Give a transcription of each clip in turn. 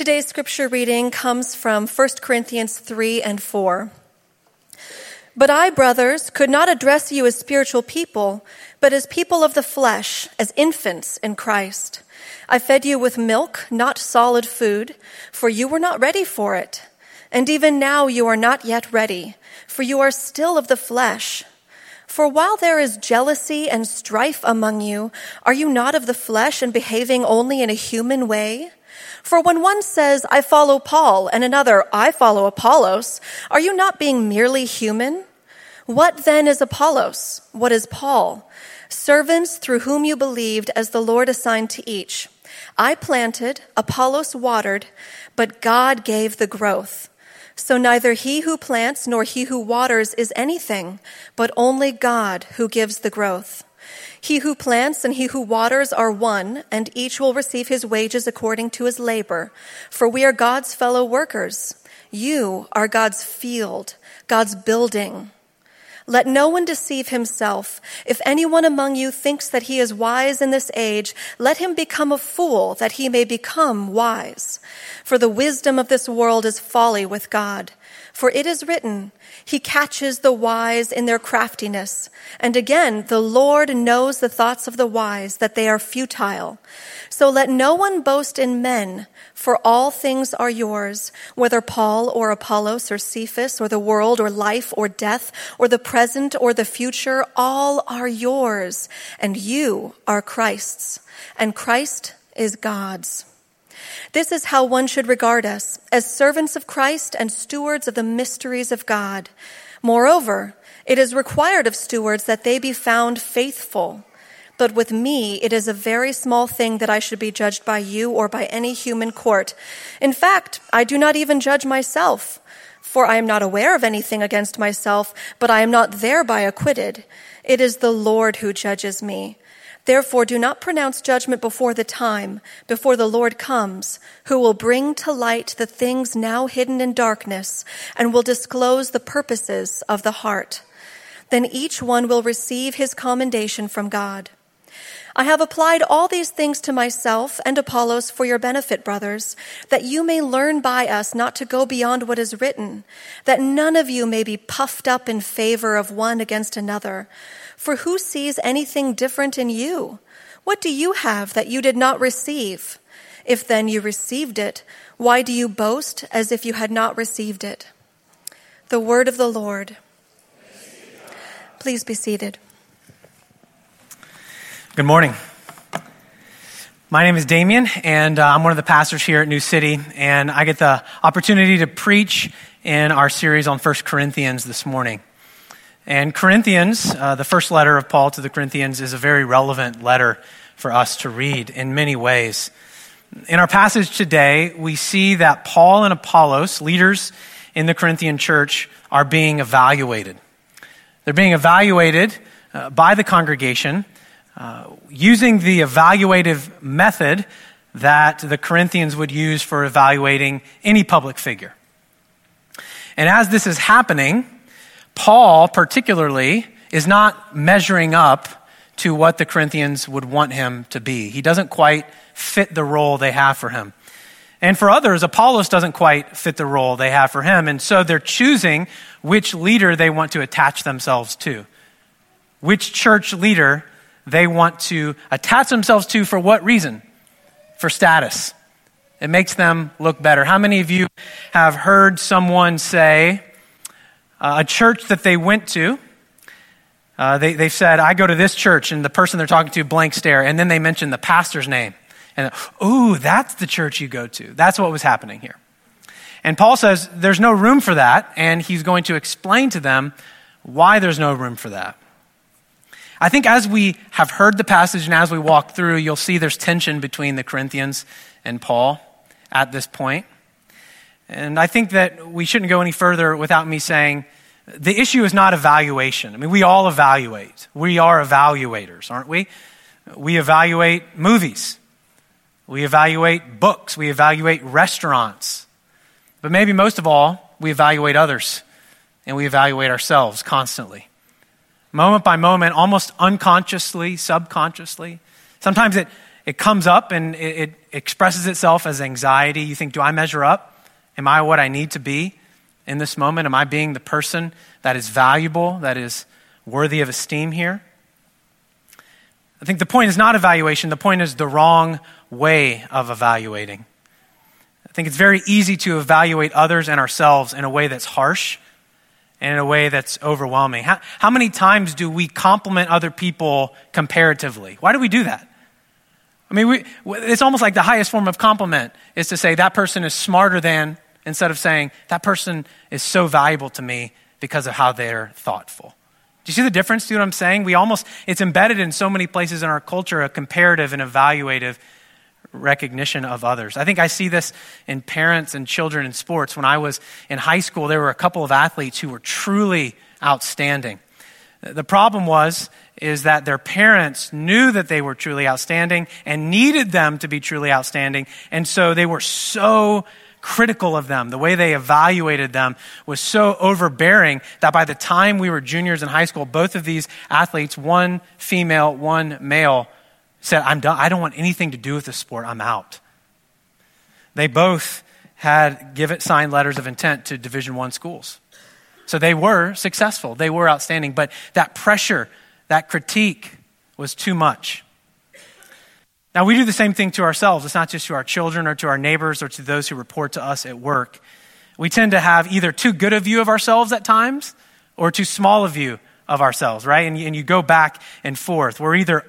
Today's scripture reading comes from 1 Corinthians 3 and 4. But I, brothers, could not address you as spiritual people, but as people of the flesh, as infants in Christ. I fed you with milk, not solid food, for you were not ready for it. And even now you are not yet ready, for you are still of the flesh. For while there is jealousy and strife among you, are you not of the flesh and behaving only in a human way? For when one says, I follow Paul, and another, I follow Apollos, are you not being merely human? What then is Apollos? What is Paul? Servants through whom you believed as the Lord assigned to each. I planted, Apollos watered, but God gave the growth. So neither he who plants nor he who waters is anything, but only God who gives the growth. He who plants and he who waters are one, and each will receive his wages according to his labor. For we are God's fellow workers. You are God's field, God's building. Let no one deceive himself. If anyone among you thinks that he is wise in this age, let him become a fool that he may become wise. For the wisdom of this world is folly with God. For it is written, He catches the wise in their craftiness. And again, the Lord knows the thoughts of the wise, that they are futile. So let no one boast in men, for all things are yours, whether Paul or Apollos or Cephas or the world or life or death or the present or the future, all are yours, and you are Christ's, and Christ is God's. This is how one should regard us as servants of Christ and stewards of the mysteries of God. Moreover, it is required of stewards that they be found faithful. But with me, it is a very small thing that I should be judged by you or by any human court. In fact, I do not even judge myself, for I am not aware of anything against myself, but I am not thereby acquitted. It is the Lord who judges me. Therefore, do not pronounce judgment before the time, before the Lord comes, who will bring to light the things now hidden in darkness and will disclose the purposes of the heart. Then each one will receive his commendation from God. I have applied all these things to myself and Apollos for your benefit, brothers, that you may learn by us not to go beyond what is written, that none of you may be puffed up in favor of one against another. For who sees anything different in you? What do you have that you did not receive? If then you received it, why do you boast as if you had not received it? The word of the Lord. Please be seated. Good morning. My name is Damien, and uh, I'm one of the pastors here at New City, and I get the opportunity to preach in our series on 1 Corinthians this morning. And Corinthians, uh, the first letter of Paul to the Corinthians, is a very relevant letter for us to read in many ways. In our passage today, we see that Paul and Apollos, leaders in the Corinthian church, are being evaluated. They're being evaluated uh, by the congregation uh, using the evaluative method that the Corinthians would use for evaluating any public figure. And as this is happening, Paul, particularly, is not measuring up to what the Corinthians would want him to be. He doesn't quite fit the role they have for him. And for others, Apollos doesn't quite fit the role they have for him. And so they're choosing which leader they want to attach themselves to. Which church leader they want to attach themselves to for what reason? For status. It makes them look better. How many of you have heard someone say, uh, a church that they went to, uh, they, they said, I go to this church, and the person they're talking to blank stare, and then they mention the pastor's name. And, ooh, that's the church you go to. That's what was happening here. And Paul says there's no room for that, and he's going to explain to them why there's no room for that. I think as we have heard the passage and as we walk through, you'll see there's tension between the Corinthians and Paul at this point. And I think that we shouldn't go any further without me saying the issue is not evaluation. I mean, we all evaluate. We are evaluators, aren't we? We evaluate movies. We evaluate books. We evaluate restaurants. But maybe most of all, we evaluate others and we evaluate ourselves constantly. Moment by moment, almost unconsciously, subconsciously. Sometimes it, it comes up and it, it expresses itself as anxiety. You think, do I measure up? Am I what I need to be in this moment? Am I being the person that is valuable, that is worthy of esteem here? I think the point is not evaluation, the point is the wrong way of evaluating. I think it's very easy to evaluate others and ourselves in a way that's harsh in a way that's overwhelming. How, how many times do we compliment other people comparatively? Why do we do that? I mean, we, it's almost like the highest form of compliment is to say that person is smarter than, instead of saying that person is so valuable to me because of how they're thoughtful. Do you see the difference? Do what I'm saying? We almost, it's embedded in so many places in our culture, a comparative and evaluative recognition of others. I think I see this in parents and children in sports. When I was in high school, there were a couple of athletes who were truly outstanding. The problem was is that their parents knew that they were truly outstanding and needed them to be truly outstanding, and so they were so critical of them. The way they evaluated them was so overbearing that by the time we were juniors in high school, both of these athletes, one female, one male, said, I'm done. I don't want anything to do with the sport. I'm out. They both had given signed letters of intent to Division One schools. So they were successful. They were outstanding. But that pressure, that critique was too much. Now, we do the same thing to ourselves. It's not just to our children or to our neighbors or to those who report to us at work. We tend to have either too good a view of ourselves at times or too small a view of ourselves, right? And and you go back and forth. We're either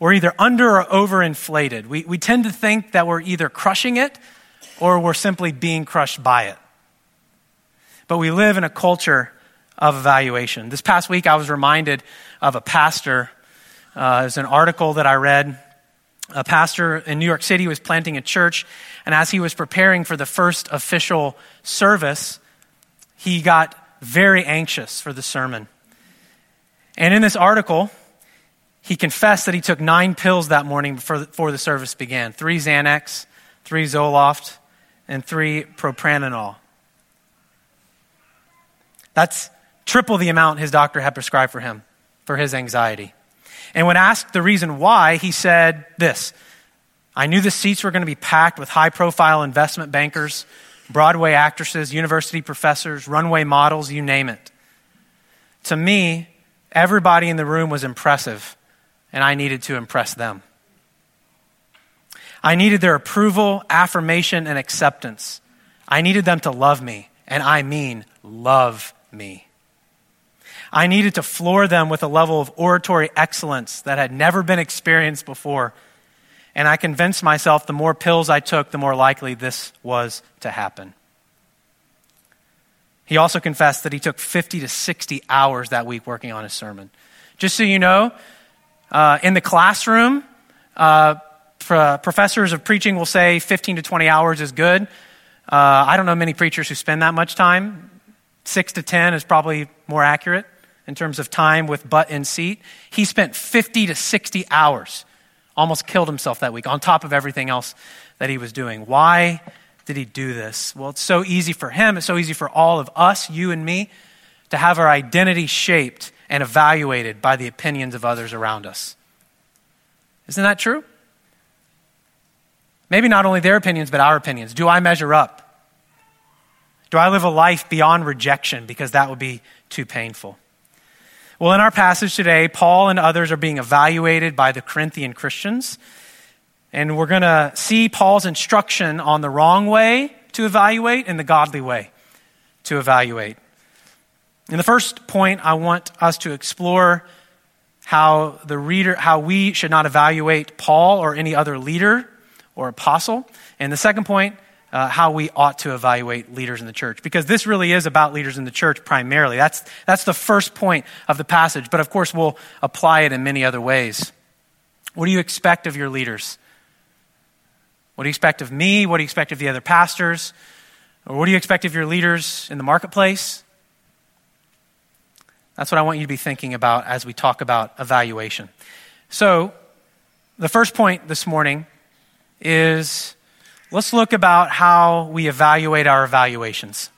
we're either under or overinflated. We, we tend to think that we're either crushing it or we're simply being crushed by it. But we live in a culture of evaluation. This past week, I was reminded of a pastor. Uh, was an article that I read. A pastor in New York City was planting a church, and as he was preparing for the first official service, he got very anxious for the sermon. And in this article, he confessed that he took nine pills that morning before the, before the service began three Xanax, three Zoloft, and three propranolol. That's triple the amount his doctor had prescribed for him for his anxiety. And when asked the reason why, he said this I knew the seats were going to be packed with high profile investment bankers, Broadway actresses, university professors, runway models, you name it. To me, everybody in the room was impressive and I needed to impress them. I needed their approval, affirmation, and acceptance. I needed them to love me, and I mean love me. I needed to floor them with a level of oratory excellence that had never been experienced before. And I convinced myself the more pills I took, the more likely this was to happen. He also confessed that he took 50 to 60 hours that week working on his sermon. Just so you know, uh, in the classroom, uh, professors of preaching will say 15 to 20 hours is good. Uh, I don't know many preachers who spend that much time. Six to 10 is probably more accurate in terms of time with butt and seat. He spent 50 to 60 hours, almost killed himself that week, on top of everything else that he was doing. Why did he do this? Well, it's so easy for him, it's so easy for all of us, you and me, to have our identity shaped and evaluated by the opinions of others around us. Isn't that true? Maybe not only their opinions, but our opinions. Do I measure up? Do I live a life beyond rejection because that would be too painful? Well, in our passage today, Paul and others are being evaluated by the Corinthian Christians. And we're going to see Paul's instruction on the wrong way to evaluate and the godly way to evaluate. In the first point, I want us to explore how the reader, how we should not evaluate Paul or any other leader or apostle. And the second point, uh, how we ought to evaluate leaders in the church. Because this really is about leaders in the church primarily. That's, that's the first point of the passage. But of course, we'll apply it in many other ways. What do you expect of your leaders? What do you expect of me? What do you expect of the other pastors? Or what do you expect of your leaders in the marketplace? That's what I want you to be thinking about as we talk about evaluation. So, the first point this morning is let's look about how we evaluate our evaluations.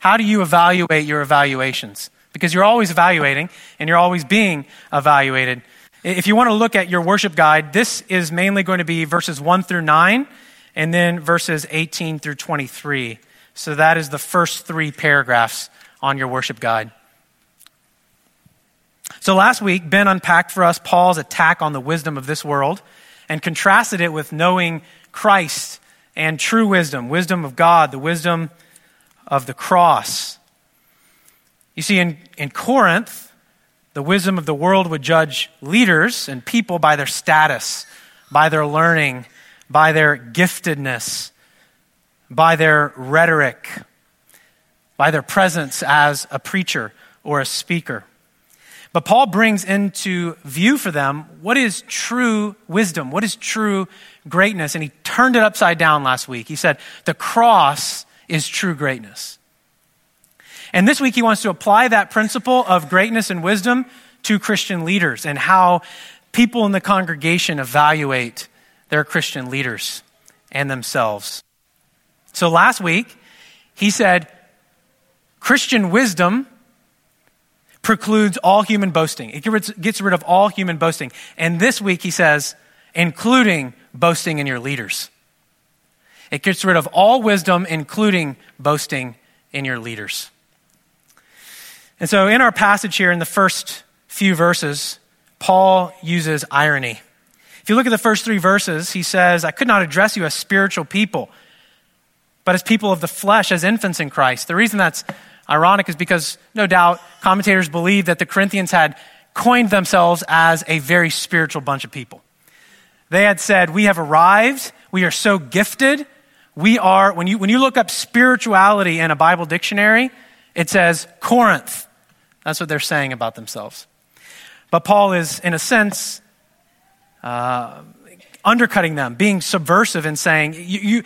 How do you evaluate your evaluations? Because you're always evaluating and you're always being evaluated. If you want to look at your worship guide, this is mainly going to be verses 1 through 9 and then verses 18 through 23. So that is the first three paragraphs on your worship guide. So last week, Ben unpacked for us Paul's attack on the wisdom of this world and contrasted it with knowing Christ and true wisdom, wisdom of God, the wisdom of the cross. You see, in, in Corinth, the wisdom of the world would judge leaders and people by their status, by their learning, by their giftedness, by their rhetoric, by their presence as a preacher or a speaker. But Paul brings into view for them what is true wisdom, what is true greatness. And he turned it upside down last week. He said, the cross is true greatness. And this week he wants to apply that principle of greatness and wisdom to Christian leaders and how people in the congregation evaluate their Christian leaders and themselves. So last week, he said, Christian wisdom precludes all human boasting. It gets rid of all human boasting. And this week he says, including boasting in your leaders. It gets rid of all wisdom, including boasting in your leaders. And so in our passage here, in the first few verses, Paul uses irony. If you look at the first three verses, he says, I could not address you as spiritual people, but as people of the flesh, as infants in Christ. The reason that's ironic is because, no doubt, commentators believe that the Corinthians had coined themselves as a very spiritual bunch of people. They had said, We have arrived, we are so gifted. We are, when you, when you look up spirituality in a Bible dictionary, it says Corinth. That's what they're saying about themselves. But Paul is, in a sense, uh, undercutting them, being subversive and saying, you, you,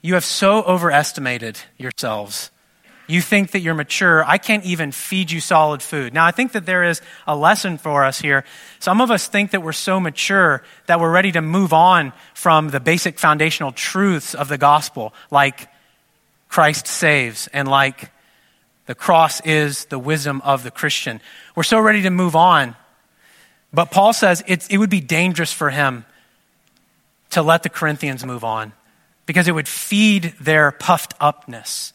you have so overestimated yourselves you think that you're mature. I can't even feed you solid food. Now, I think that there is a lesson for us here. Some of us think that we're so mature that we're ready to move on from the basic foundational truths of the gospel, like Christ saves and like the cross is the wisdom of the Christian. We're so ready to move on. But Paul says it would be dangerous for him to let the Corinthians move on because it would feed their puffed upness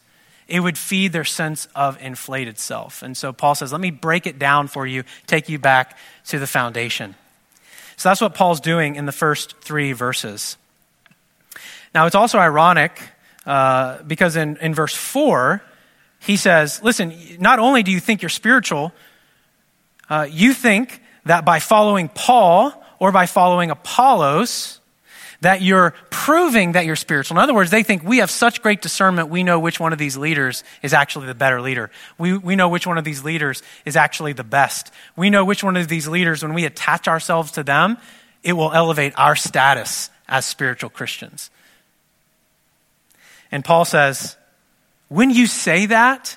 it would feed their sense of inflated self. And so Paul says, let me break it down for you, take you back to the foundation. So that's what Paul's doing in the first three verses. Now, it's also ironic uh, because in, in verse 4, he says, Listen, not only do you think you're spiritual, uh, you think that by following Paul or by following Apollos, that you're proving that you're spiritual. In other words, they think we have such great discernment, we know which one of these leaders is actually the better leader. We, we know which one of these leaders is actually the best. We know which one of these leaders, when we attach ourselves to them, it will elevate our status as spiritual Christians. And Paul says, when you say that,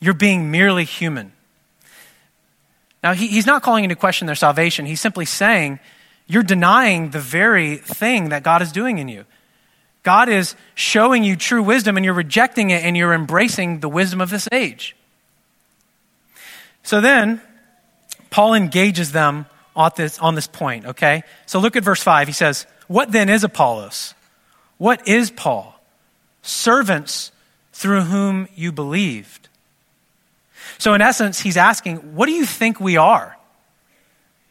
you're being merely human. Now, he, he's not calling into question their salvation. He's simply saying you're denying the very thing that God is doing in you. God is showing you true wisdom and you're rejecting it and you're embracing the wisdom of this age. So then, Paul engages them on this, on this point, okay? So look at verse 5. He says, What then is Apollos? What is Paul? Servants through whom you believed. So, in essence, he's asking, What do you think we are?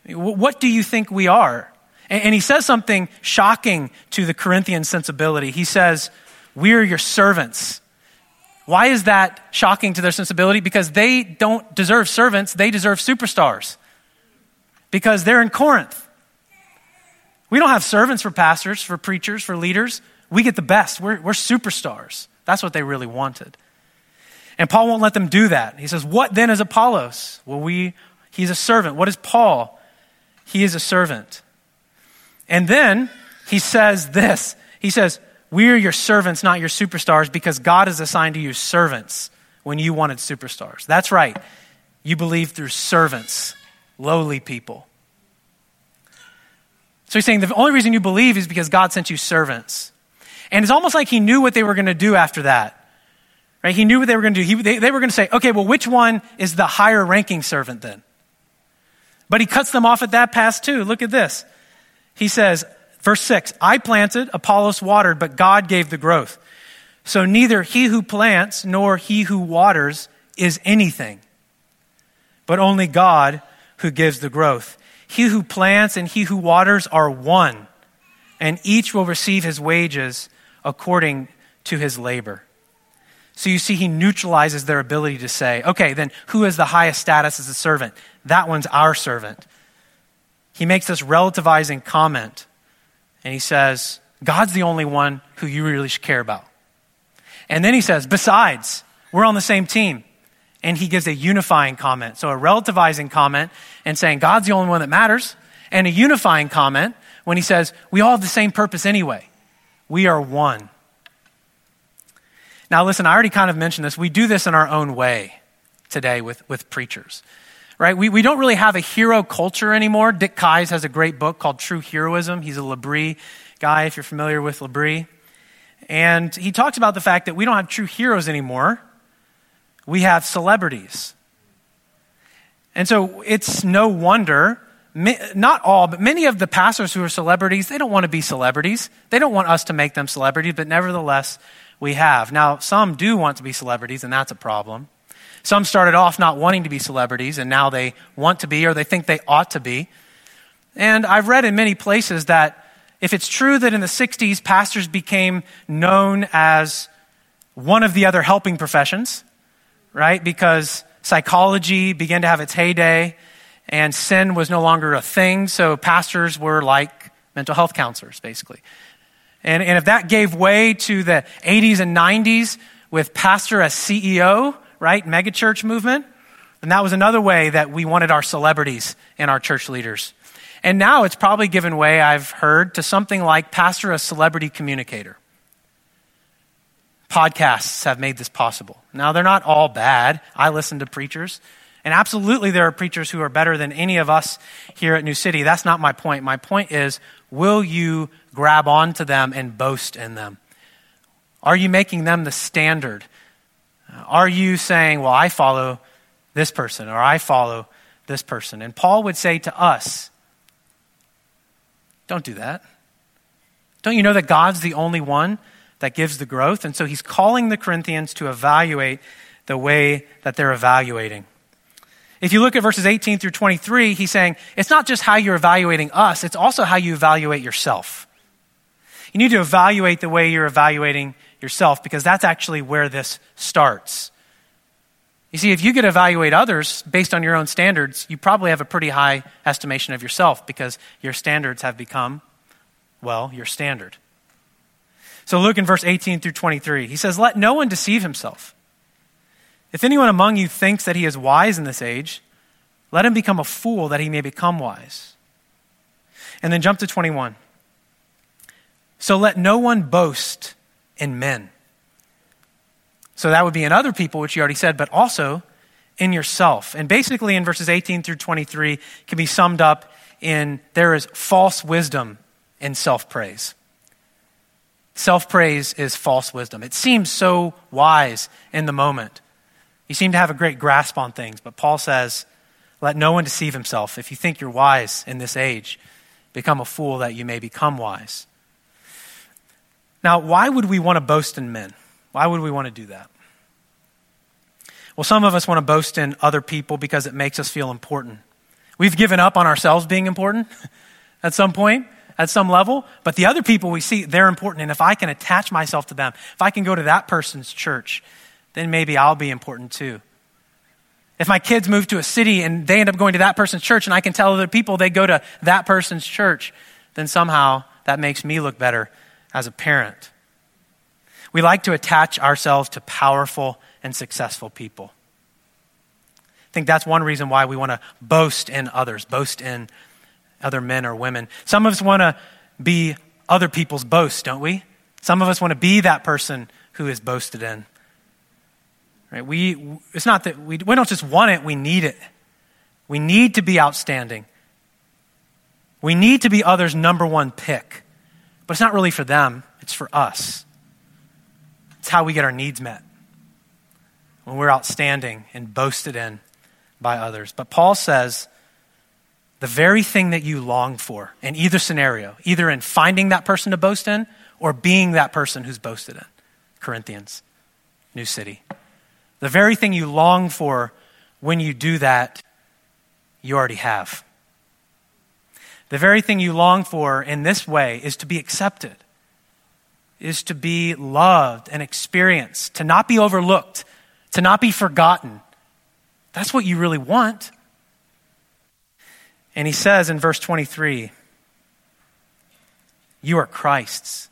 What do you think we are? And he says something shocking to the Corinthian sensibility. He says, We're your servants. Why is that shocking to their sensibility? Because they don't deserve servants, they deserve superstars. Because they're in Corinth. We don't have servants for pastors, for preachers, for leaders. We get the best. We're, we're superstars. That's what they really wanted. And Paul won't let them do that. He says, What then is Apollos? Well, we, he's a servant. What is Paul? He is a servant. And then he says this He says, We are your servants, not your superstars, because God has assigned to you servants when you wanted superstars. That's right. You believe through servants, lowly people. So he's saying the only reason you believe is because God sent you servants. And it's almost like he knew what they were going to do after that. Right? He knew what they were going to do. He, they, they were going to say, okay, well, which one is the higher ranking servant then? But he cuts them off at that pass too. Look at this. He says, verse 6 I planted, Apollos watered, but God gave the growth. So neither he who plants nor he who waters is anything, but only God who gives the growth. He who plants and he who waters are one, and each will receive his wages according to his labor. So you see, he neutralizes their ability to say, okay, then who has the highest status as a servant? That one's our servant. He makes this relativizing comment, and he says, God's the only one who you really should care about. And then he says, besides, we're on the same team. And he gives a unifying comment. So a relativizing comment and saying God's the only one that matters, and a unifying comment when he says, we all have the same purpose anyway. We are one. Now, listen, I already kind of mentioned this. We do this in our own way today with, with preachers, right? We, we don't really have a hero culture anymore. Dick Keyes has a great book called True Heroism. He's a L'Abri guy, if you're familiar with L'Abri. And he talks about the fact that we don't have true heroes anymore. We have celebrities. And so it's no wonder, not all, but many of the pastors who are celebrities, they don't want to be celebrities. They don't want us to make them celebrities, but nevertheless, we have. Now, some do want to be celebrities, and that's a problem. Some started off not wanting to be celebrities, and now they want to be or they think they ought to be. And I've read in many places that if it's true that in the 60s pastors became known as one of the other helping professions, right? Because psychology began to have its heyday and sin was no longer a thing, so pastors were like mental health counselors, basically. And, and if that gave way to the 80s and 90s with pastor as CEO, right, megachurch movement, And that was another way that we wanted our celebrities and our church leaders. And now it's probably given way, I've heard, to something like pastor as celebrity communicator. Podcasts have made this possible. Now, they're not all bad. I listen to preachers. And absolutely, there are preachers who are better than any of us here at New City. That's not my point. My point is will you grab onto them and boast in them? Are you making them the standard? Are you saying, well, I follow this person or I follow this person? And Paul would say to us, don't do that. Don't you know that God's the only one that gives the growth? And so he's calling the Corinthians to evaluate the way that they're evaluating. If you look at verses 18 through 23, he's saying it's not just how you're evaluating us, it's also how you evaluate yourself. You need to evaluate the way you're evaluating yourself because that's actually where this starts. You see, if you could evaluate others based on your own standards, you probably have a pretty high estimation of yourself because your standards have become, well, your standard. So Luke in verse 18 through 23. He says, Let no one deceive himself. If anyone among you thinks that he is wise in this age, let him become a fool that he may become wise. And then jump to 21. So let no one boast in men. So that would be in other people, which you already said, but also in yourself. And basically, in verses 18 through 23, can be summed up in there is false wisdom in self praise. Self praise is false wisdom. It seems so wise in the moment. You seem to have a great grasp on things, but Paul says, let no one deceive himself. If you think you're wise in this age, become a fool that you may become wise. Now, why would we want to boast in men? Why would we want to do that? Well, some of us want to boast in other people because it makes us feel important. We've given up on ourselves being important at some point, at some level, but the other people we see, they're important. And if I can attach myself to them, if I can go to that person's church, then maybe I'll be important too. If my kids move to a city and they end up going to that person's church and I can tell other people they go to that person's church, then somehow that makes me look better as a parent. We like to attach ourselves to powerful and successful people. I think that's one reason why we want to boast in others, boast in other men or women. Some of us want to be other people's boast, don't we? Some of us want to be that person who is boasted in. Right? We, it's not that we, we don't just want it, we need it. We need to be outstanding. We need to be others' number one pick. But it's not really for them, it's for us. It's how we get our needs met when we're outstanding and boasted in by others. But Paul says, the very thing that you long for in either scenario, either in finding that person to boast in or being that person who's boasted in. Corinthians, New City. The very thing you long for when you do that, you already have. The very thing you long for in this way is to be accepted, is to be loved and experienced, to not be overlooked, to not be forgotten. That's what you really want. And he says in verse 23, You are Christ's.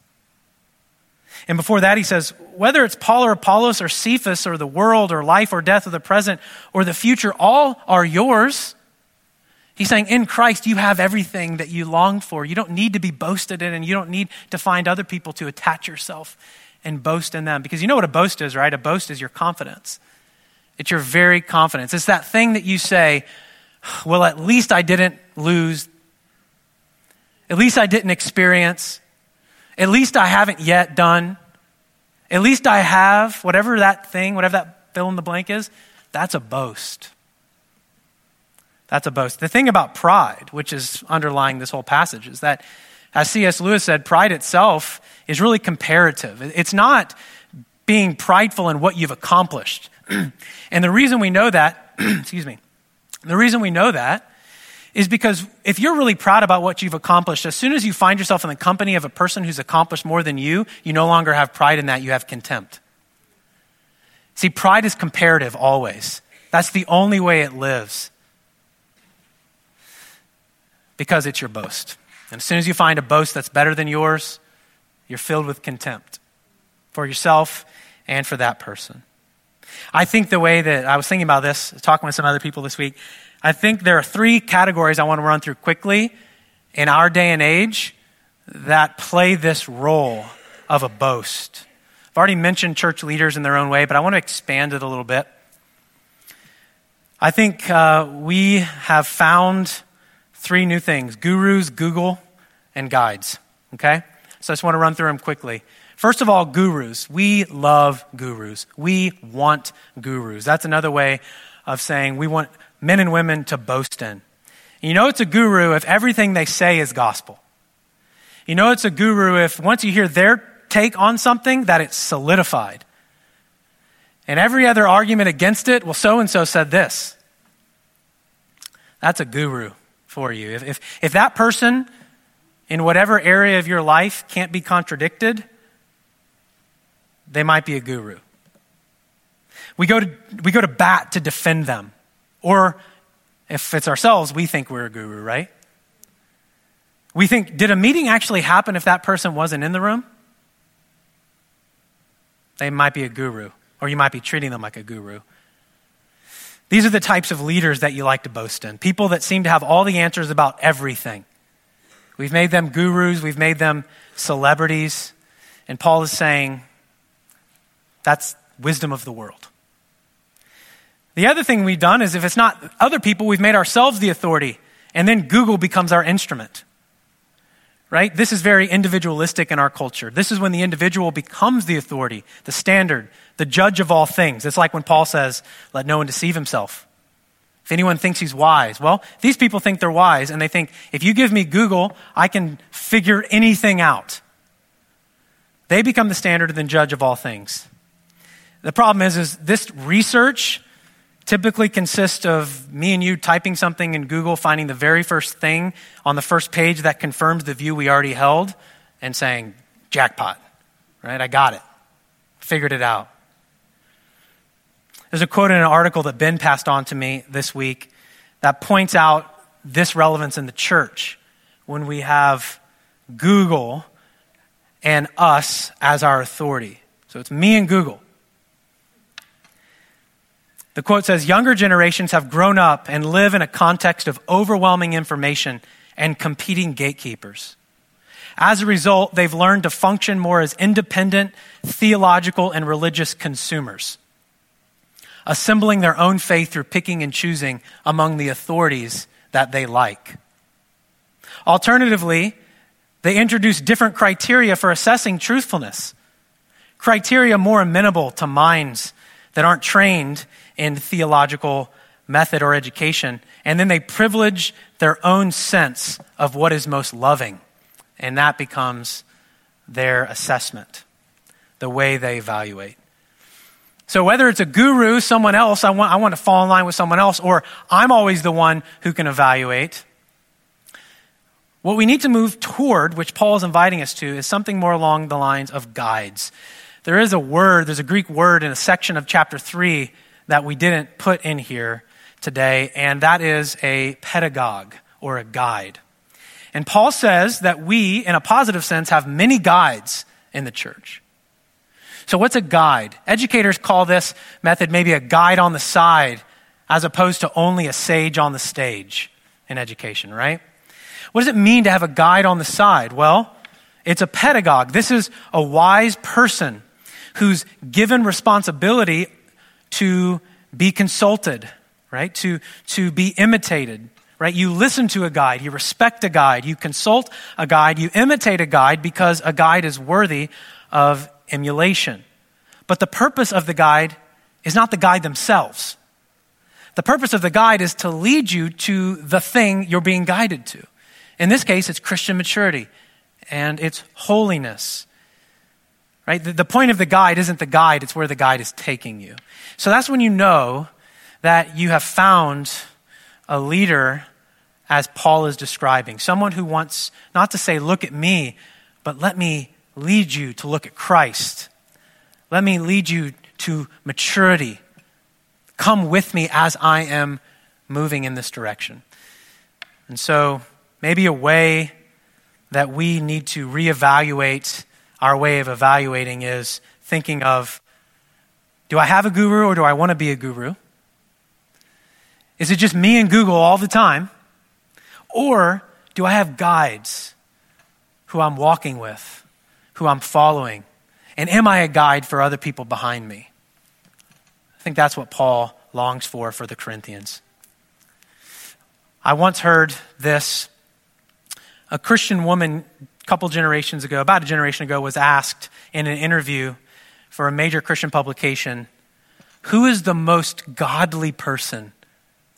And before that, he says, Whether it's Paul or Apollos or Cephas or the world or life or death or the present or the future, all are yours. He's saying, In Christ, you have everything that you long for. You don't need to be boasted in, and you don't need to find other people to attach yourself and boast in them. Because you know what a boast is, right? A boast is your confidence. It's your very confidence. It's that thing that you say, well, at least I didn't lose. At least I didn't experience. At least I haven't yet done. At least I have, whatever that thing, whatever that fill in the blank is, that's a boast. That's a boast. The thing about pride, which is underlying this whole passage, is that, as C.S. Lewis said, pride itself is really comparative. It's not being prideful in what you've accomplished. and the reason we know that, excuse me, the reason we know that is because if you're really proud about what you've accomplished, as soon as you find yourself in the company of a person who's accomplished more than you, you no longer have pride in that, you have contempt. See, pride is comparative always. That's the only way it lives. Because it's your boast. And as soon as you find a boast that's better than yours, you're filled with contempt for yourself and for that person. I think the way that I was thinking about this, talking with some other people this week, I think there are three categories I want to run through quickly in our day and age that play this role of a boast. I've already mentioned church leaders in their own way, but I want to expand it a little bit. I think uh, we have found three new things gurus, Google, and guides. Okay? So I just want to run through them quickly. First of all, gurus. We love gurus. We want gurus. That's another way of saying we want men and women to boast in. You know it's a guru if everything they say is gospel. You know it's a guru if once you hear their take on something, that it's solidified. And every other argument against it, well, so and so said this. That's a guru for you. If, if, if that person in whatever area of your life can't be contradicted, they might be a guru. We go to, we go to bat to defend them. Or if it's ourselves, we think we're a guru, right? We think, did a meeting actually happen if that person wasn't in the room? They might be a guru, or you might be treating them like a guru. These are the types of leaders that you like to boast in people that seem to have all the answers about everything. We've made them gurus, we've made them celebrities, and Paul is saying, that's wisdom of the world. The other thing we've done is if it's not other people, we've made ourselves the authority, and then Google becomes our instrument. Right? This is very individualistic in our culture. This is when the individual becomes the authority, the standard, the judge of all things. It's like when Paul says, let no one deceive himself. If anyone thinks he's wise, well, these people think they're wise, and they think, if you give me Google, I can figure anything out. They become the standard and the judge of all things. The problem is, is this research typically consists of me and you typing something in Google, finding the very first thing on the first page that confirms the view we already held, and saying, jackpot, right? I got it. Figured it out. There's a quote in an article that Ben passed on to me this week that points out this relevance in the church when we have Google and us as our authority. So it's me and Google. The quote says Younger generations have grown up and live in a context of overwhelming information and competing gatekeepers. As a result, they've learned to function more as independent, theological, and religious consumers, assembling their own faith through picking and choosing among the authorities that they like. Alternatively, they introduce different criteria for assessing truthfulness, criteria more amenable to minds that aren't trained in theological method or education, and then they privilege their own sense of what is most loving, and that becomes their assessment, the way they evaluate. So whether it's a guru, someone else, I want, I want to fall in line with someone else, or I'm always the one who can evaluate. What we need to move toward, which Paul is inviting us to, is something more along the lines of guides. There is a word, there's a Greek word in a section of chapter 3 that we didn't put in here today, and that is a pedagogue or a guide. And Paul says that we, in a positive sense, have many guides in the church. So, what's a guide? Educators call this method maybe a guide on the side, as opposed to only a sage on the stage in education, right? What does it mean to have a guide on the side? Well, it's a pedagogue. This is a wise person who's given responsibility to be consulted, right? To, to be imitated, right? You listen to a guide, you respect a guide, you consult a guide, you imitate a guide because a guide is worthy of emulation. But the purpose of the guide is not the guide themselves. The purpose of the guide is to lead you to the thing you're being guided to. In this case, it's Christian maturity and it's holiness. Right? The, the point of the guide isn't the guide, it's where the guide is taking you. So that's when you know that you have found a leader as Paul is describing. Someone who wants not to say, look at me, but let me lead you to look at Christ. Let me lead you to maturity. Come with me as I am moving in this direction. And so, maybe a way that we need to reevaluate our way of evaluating is thinking of do I have a guru or do I want to be a guru? Is it just me and Google all the time? Or do I have guides who I'm walking with, who I'm following? And am I a guide for other people behind me? I think that's what Paul longs for for the Corinthians. I once heard this. A Christian woman a couple generations ago, about a generation ago, was asked in an interview for a major Christian publication Who is the most godly person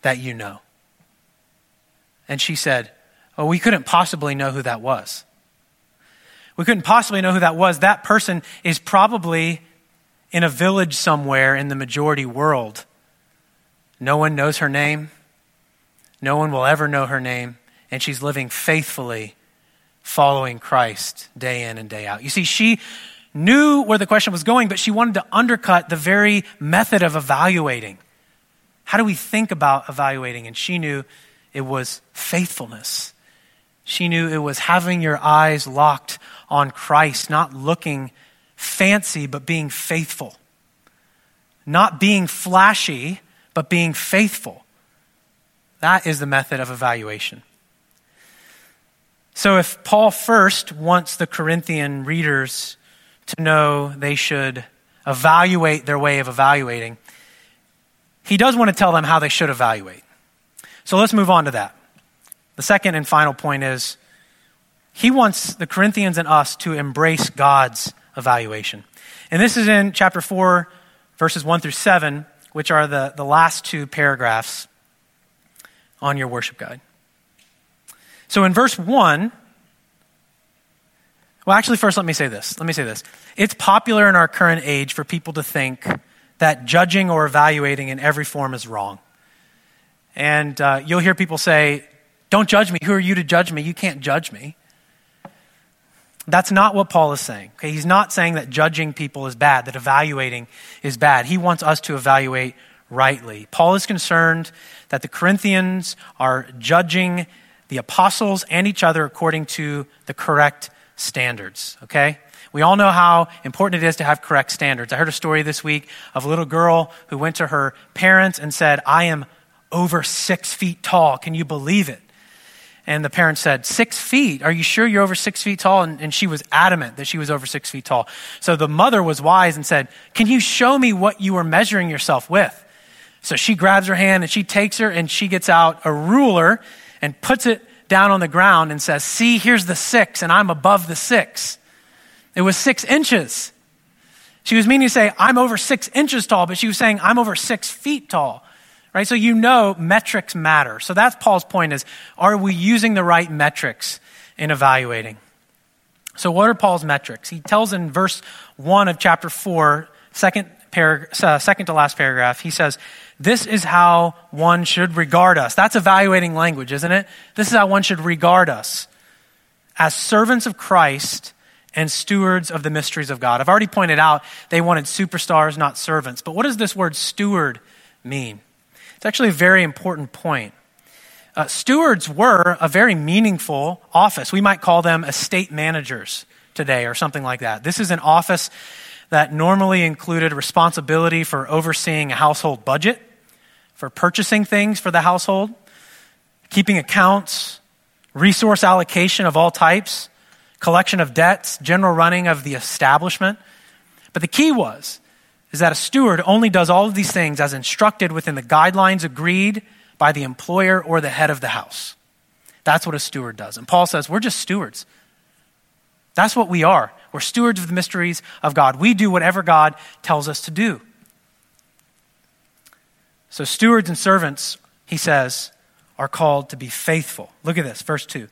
that you know? And she said, Oh, we couldn't possibly know who that was. We couldn't possibly know who that was. That person is probably in a village somewhere in the majority world. No one knows her name. No one will ever know her name. And she's living faithfully following Christ day in and day out. You see, she knew where the question was going, but she wanted to undercut the very method of evaluating. How do we think about evaluating? And she knew it was faithfulness. She knew it was having your eyes locked on Christ, not looking fancy, but being faithful. Not being flashy, but being faithful. That is the method of evaluation. So, if Paul first wants the Corinthian readers to know they should evaluate their way of evaluating, he does want to tell them how they should evaluate. So, let's move on to that. The second and final point is he wants the Corinthians and us to embrace God's evaluation. And this is in chapter 4, verses 1 through 7, which are the, the last two paragraphs on your worship guide. So in verse 1, well, actually, first, let me say this. Let me say this. It's popular in our current age for people to think that judging or evaluating in every form is wrong. And uh, you'll hear people say, Don't judge me. Who are you to judge me? You can't judge me. That's not what Paul is saying. Okay? He's not saying that judging people is bad, that evaluating is bad. He wants us to evaluate rightly. Paul is concerned that the Corinthians are judging the apostles and each other according to the correct standards, okay? We all know how important it is to have correct standards. I heard a story this week of a little girl who went to her parents and said, I am over six feet tall. Can you believe it? And the parents said, Six feet? Are you sure you're over six feet tall? And, and, she was adamant that she was over six feet tall. So the mother was wise and said, Can you show me what you were measuring yourself with? So she grabs her hand and she takes her and she gets out a ruler and puts it down on the ground and says, See, here's the six, and I'm above the six. It was six inches. She was meaning to say, I'm over six inches tall, but she was saying, I'm over six feet tall. Right? So you know metrics matter. So that's Paul's point is, are we using the right metrics in evaluating? So what are Paul's metrics? He tells in verse 1 of chapter 4, second, parag- uh, second to last paragraph, he says, this is how one should regard us. That's evaluating language, isn't it? This is how one should regard us as servants of Christ and stewards of the mysteries of God. I've already pointed out they wanted superstars, not servants. But what does this word steward mean? It's actually a very important point. Uh, stewards were a very meaningful office. We might call them estate managers today or something like that. This is an office that normally included responsibility for overseeing a household budget, for purchasing things for the household, keeping accounts, resource allocation of all types, collection of debts, general running of the establishment. But the key was is that a steward only does all of these things as instructed within the guidelines agreed by the employer or the head of the house. That's what a steward does. And Paul says, we're just stewards. That's what we are. We're stewards of the mysteries of God. We do whatever God tells us to do. So, stewards and servants, he says, are called to be faithful. Look at this, verse 2.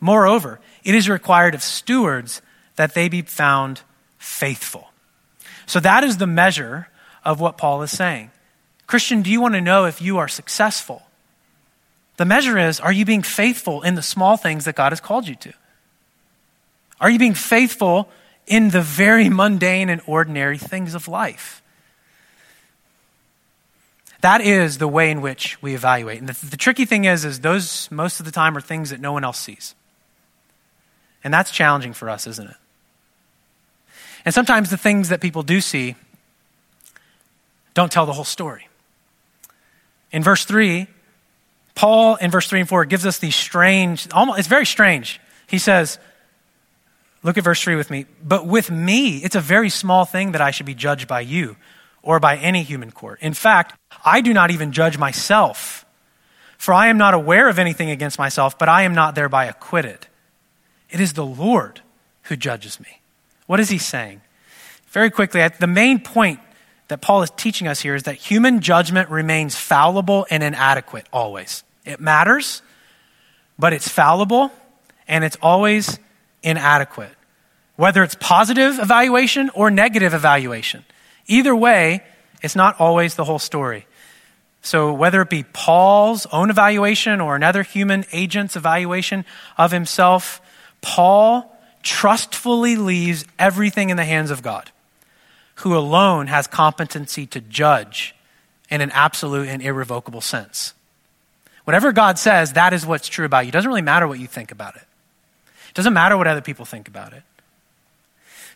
Moreover, it is required of stewards that they be found faithful. So that is the measure of what Paul is saying. Christian, do you want to know if you are successful? The measure is are you being faithful in the small things that God has called you to? Are you being faithful in the very mundane and ordinary things of life? That is the way in which we evaluate. And the, the, tricky thing is, is those most of the time are things that no one else sees. And that's challenging for us, isn't it? And sometimes the things that people do see don't tell the whole story. In verse 3, Paul, in verse 3 and 4, gives us these strange, almost, it's very strange. He says, look at verse 3 with me. But with me, it's a very small thing that I should be judged by you or by any human court. In fact, I do not even judge myself. For I am not aware of anything against myself, but I am not thereby acquitted. It is the Lord who judges me. What is he saying? Very quickly, the main point that Paul is teaching us here is that human judgment remains fallible and inadequate always. It matters, but it's fallible and it's always inadequate. Whether it's positive evaluation or negative evaluation. Either way, it's not always the whole story. So, whether it be Paul's own evaluation or another human agent's evaluation of himself, Paul trustfully leaves everything in the hands of God, who alone has competency to judge in an absolute and irrevocable sense. Whatever God says, that is what's true about you. It doesn't really matter what you think about it. Doesn't matter what other people think about it.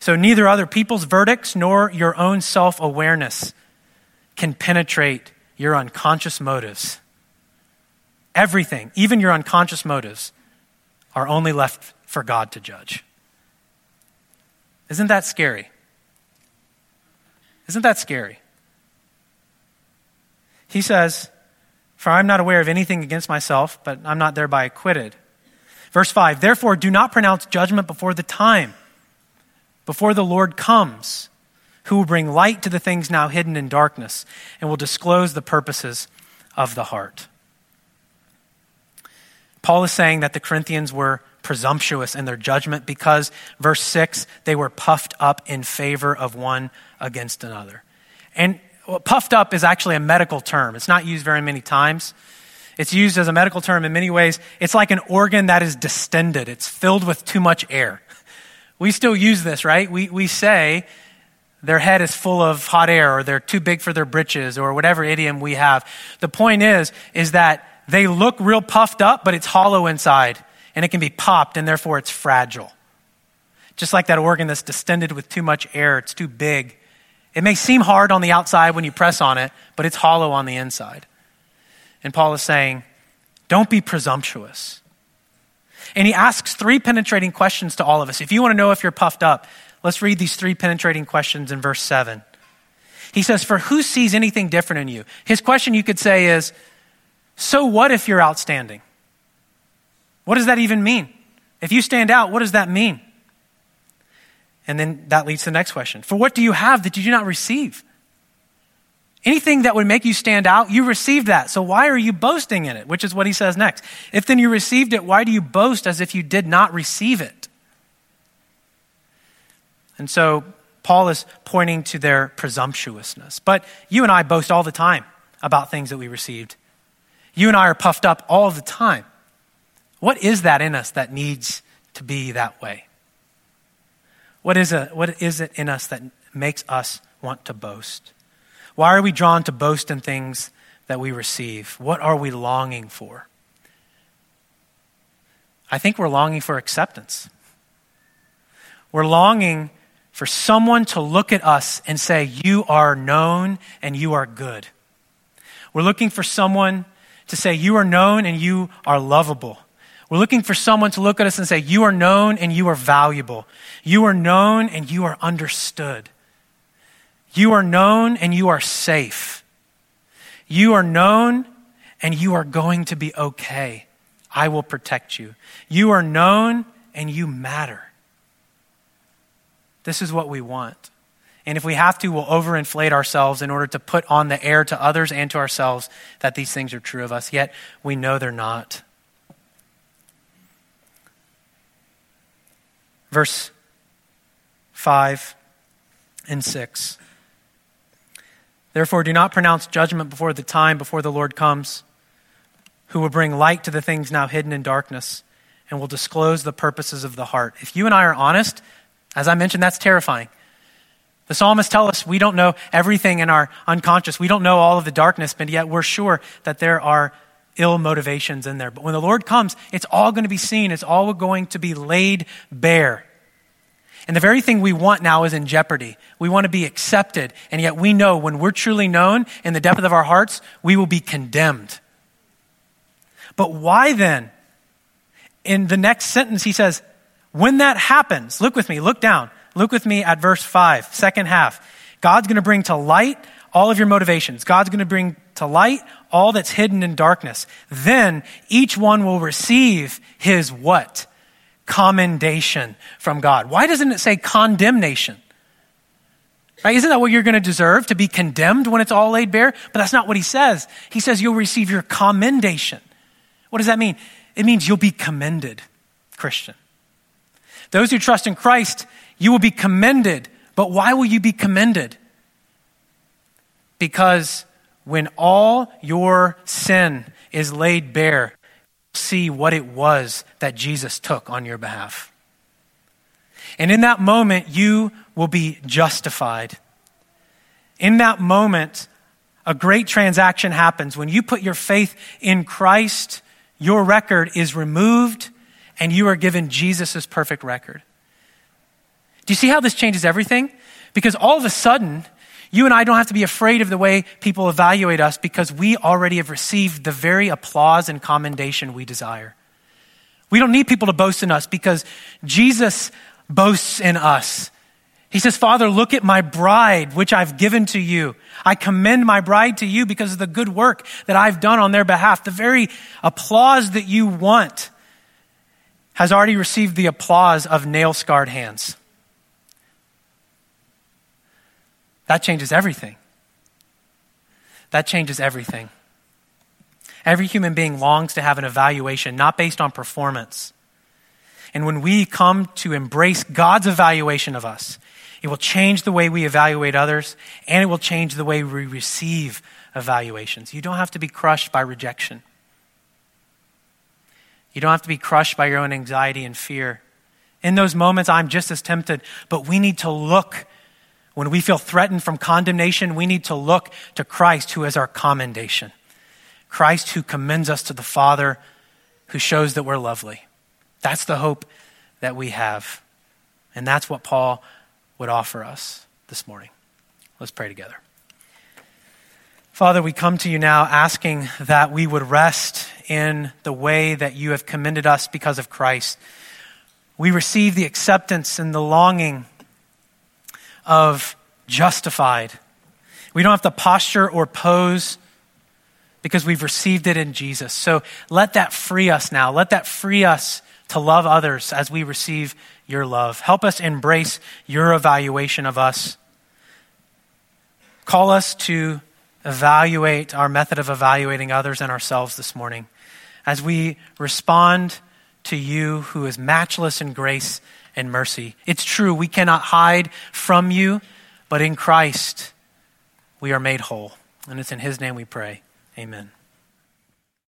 So neither other people's verdicts nor your own self awareness can penetrate your unconscious motives. Everything, even your unconscious motives, are only left for God to judge. Isn't that scary? Isn't that scary? He says, For I'm not aware of anything against myself, but I'm not thereby acquitted. Verse 5 Therefore, do not pronounce judgment before the time, before the Lord comes, who will bring light to the things now hidden in darkness and will disclose the purposes of the heart. Paul is saying that the Corinthians were presumptuous in their judgment because, verse 6, they were puffed up in favor of one against another. And puffed up is actually a medical term, it's not used very many times. It's used as a medical term in many ways. It's like an organ that is distended, it's filled with too much air. We still use this, right? We, we say their head is full of hot air or they're too big for their britches or whatever idiom we have. The point is, is that they look real puffed up, but it's hollow inside and it can be popped, and therefore it's fragile. Just like that organ that's distended with too much air, it's too big. It may seem hard on the outside when you press on it, but it's hollow on the inside. And Paul is saying, don't be presumptuous. And he asks three penetrating questions to all of us. If you want to know if you're puffed up, let's read these three penetrating questions in verse 7. He says, For who sees anything different in you? His question you could say is, So what if you're outstanding? What does that even mean? If you stand out, what does that mean? And then that leads to the next question. For what do you have that you do not receive? Anything that would make you stand out, you received that. So why are you boasting in it? Which is what he says next. If then you received it, why do you boast as if you did not receive it? And so Paul is pointing to their presumptuousness. But you and I boast all the time about things that we received. You and I are puffed up all the time. What is that in us that needs to be that way? What is, it, what is it in us that makes us want to boast? Why are we drawn to boast in things that we receive? What are we longing for? I think we're longing for acceptance. We're longing for someone to look at us and say, You are known and you are good. We're looking for someone to say, You are known and you are lovable. We're looking for someone to look at us and say, You are known and you are valuable. You are known and you are understood. You are known and you are safe. You are known and you are going to be okay. I will protect you. You are known and you matter. This is what we want. And if we have to, we'll overinflate ourselves in order to put on the air to others and to ourselves that these things are true of us, yet we know they're not. Verse 5 and 6. Therefore, do not pronounce judgment before the time, before the Lord comes, who will bring light to the things now hidden in darkness and will disclose the purposes of the heart. If you and I are honest, as I mentioned, that's terrifying. The psalmists tell us we don't know everything in our unconscious. We don't know all of the darkness, but yet we're sure that there are ill motivations in there. But when the Lord comes, it's all going to be seen. It's all going to be laid bare. And the very thing we want now is in jeopardy. We want to be accepted, and yet we know when we're truly known in the depth of our hearts, we will be condemned. But why then? In the next sentence, he says, when that happens, look with me, look down. Look with me at verse 5, second half. God's going to bring to light all of your motivations. God's going to bring to light all that's hidden in darkness. Then each one will receive his what? Commendation from God. Why doesn't it say condemnation? Right? Isn't that what you're going to deserve? To be condemned when it's all laid bare? But that's not what he says. He says you'll receive your commendation. What does that mean? It means you'll be commended, Christian. Those who trust in Christ, you will be commended. But why will you be commended? Because when all your sin is laid bare, see what it was that Jesus took on your behalf. And in that moment, you will be justified. In that moment, a great transaction happens. When you put your faith in Christ, your record is removed and you are given Jesus' perfect record. Do you see how this changes everything? Because all of a sudden, you and I don't have to be afraid of the way people evaluate us because we already have received the very applause and commendation we desire. We don't need people to boast in us because Jesus boasts in us. He says, Father, look at my bride, which I've given to you. I commend my bride to you because of the good work that I've done on their behalf. The very applause that you want has already received the applause of nail scarred hands. That changes everything. That changes everything. Every human being longs to have an evaluation, not based on performance. And when we come to embrace God's evaluation of us, it will change the way we evaluate others and it will change the way we receive evaluations. You don't have to be crushed by rejection. You don't have to be crushed by your own anxiety and fear. In those moments, I'm just as tempted, but we need to look. When we feel threatened from condemnation, we need to look to Christ, who is our commendation. Christ, who commends us to the Father, who shows that we're lovely. That's the hope that we have. And that's what Paul would offer us this morning. Let's pray together. Father, we come to you now asking that we would rest in the way that you have commended us because of Christ. We receive the acceptance and the longing of justified. We don't have to posture or pose because we've received it in Jesus. So let that free us now. Let that free us to love others as we receive your love. Help us embrace your evaluation of us. Call us to evaluate our method of evaluating others and ourselves this morning, as we respond to you who is matchless in grace and mercy. It's true, we cannot hide from you, but in Christ we are made whole. And it's in his name we pray. Amen.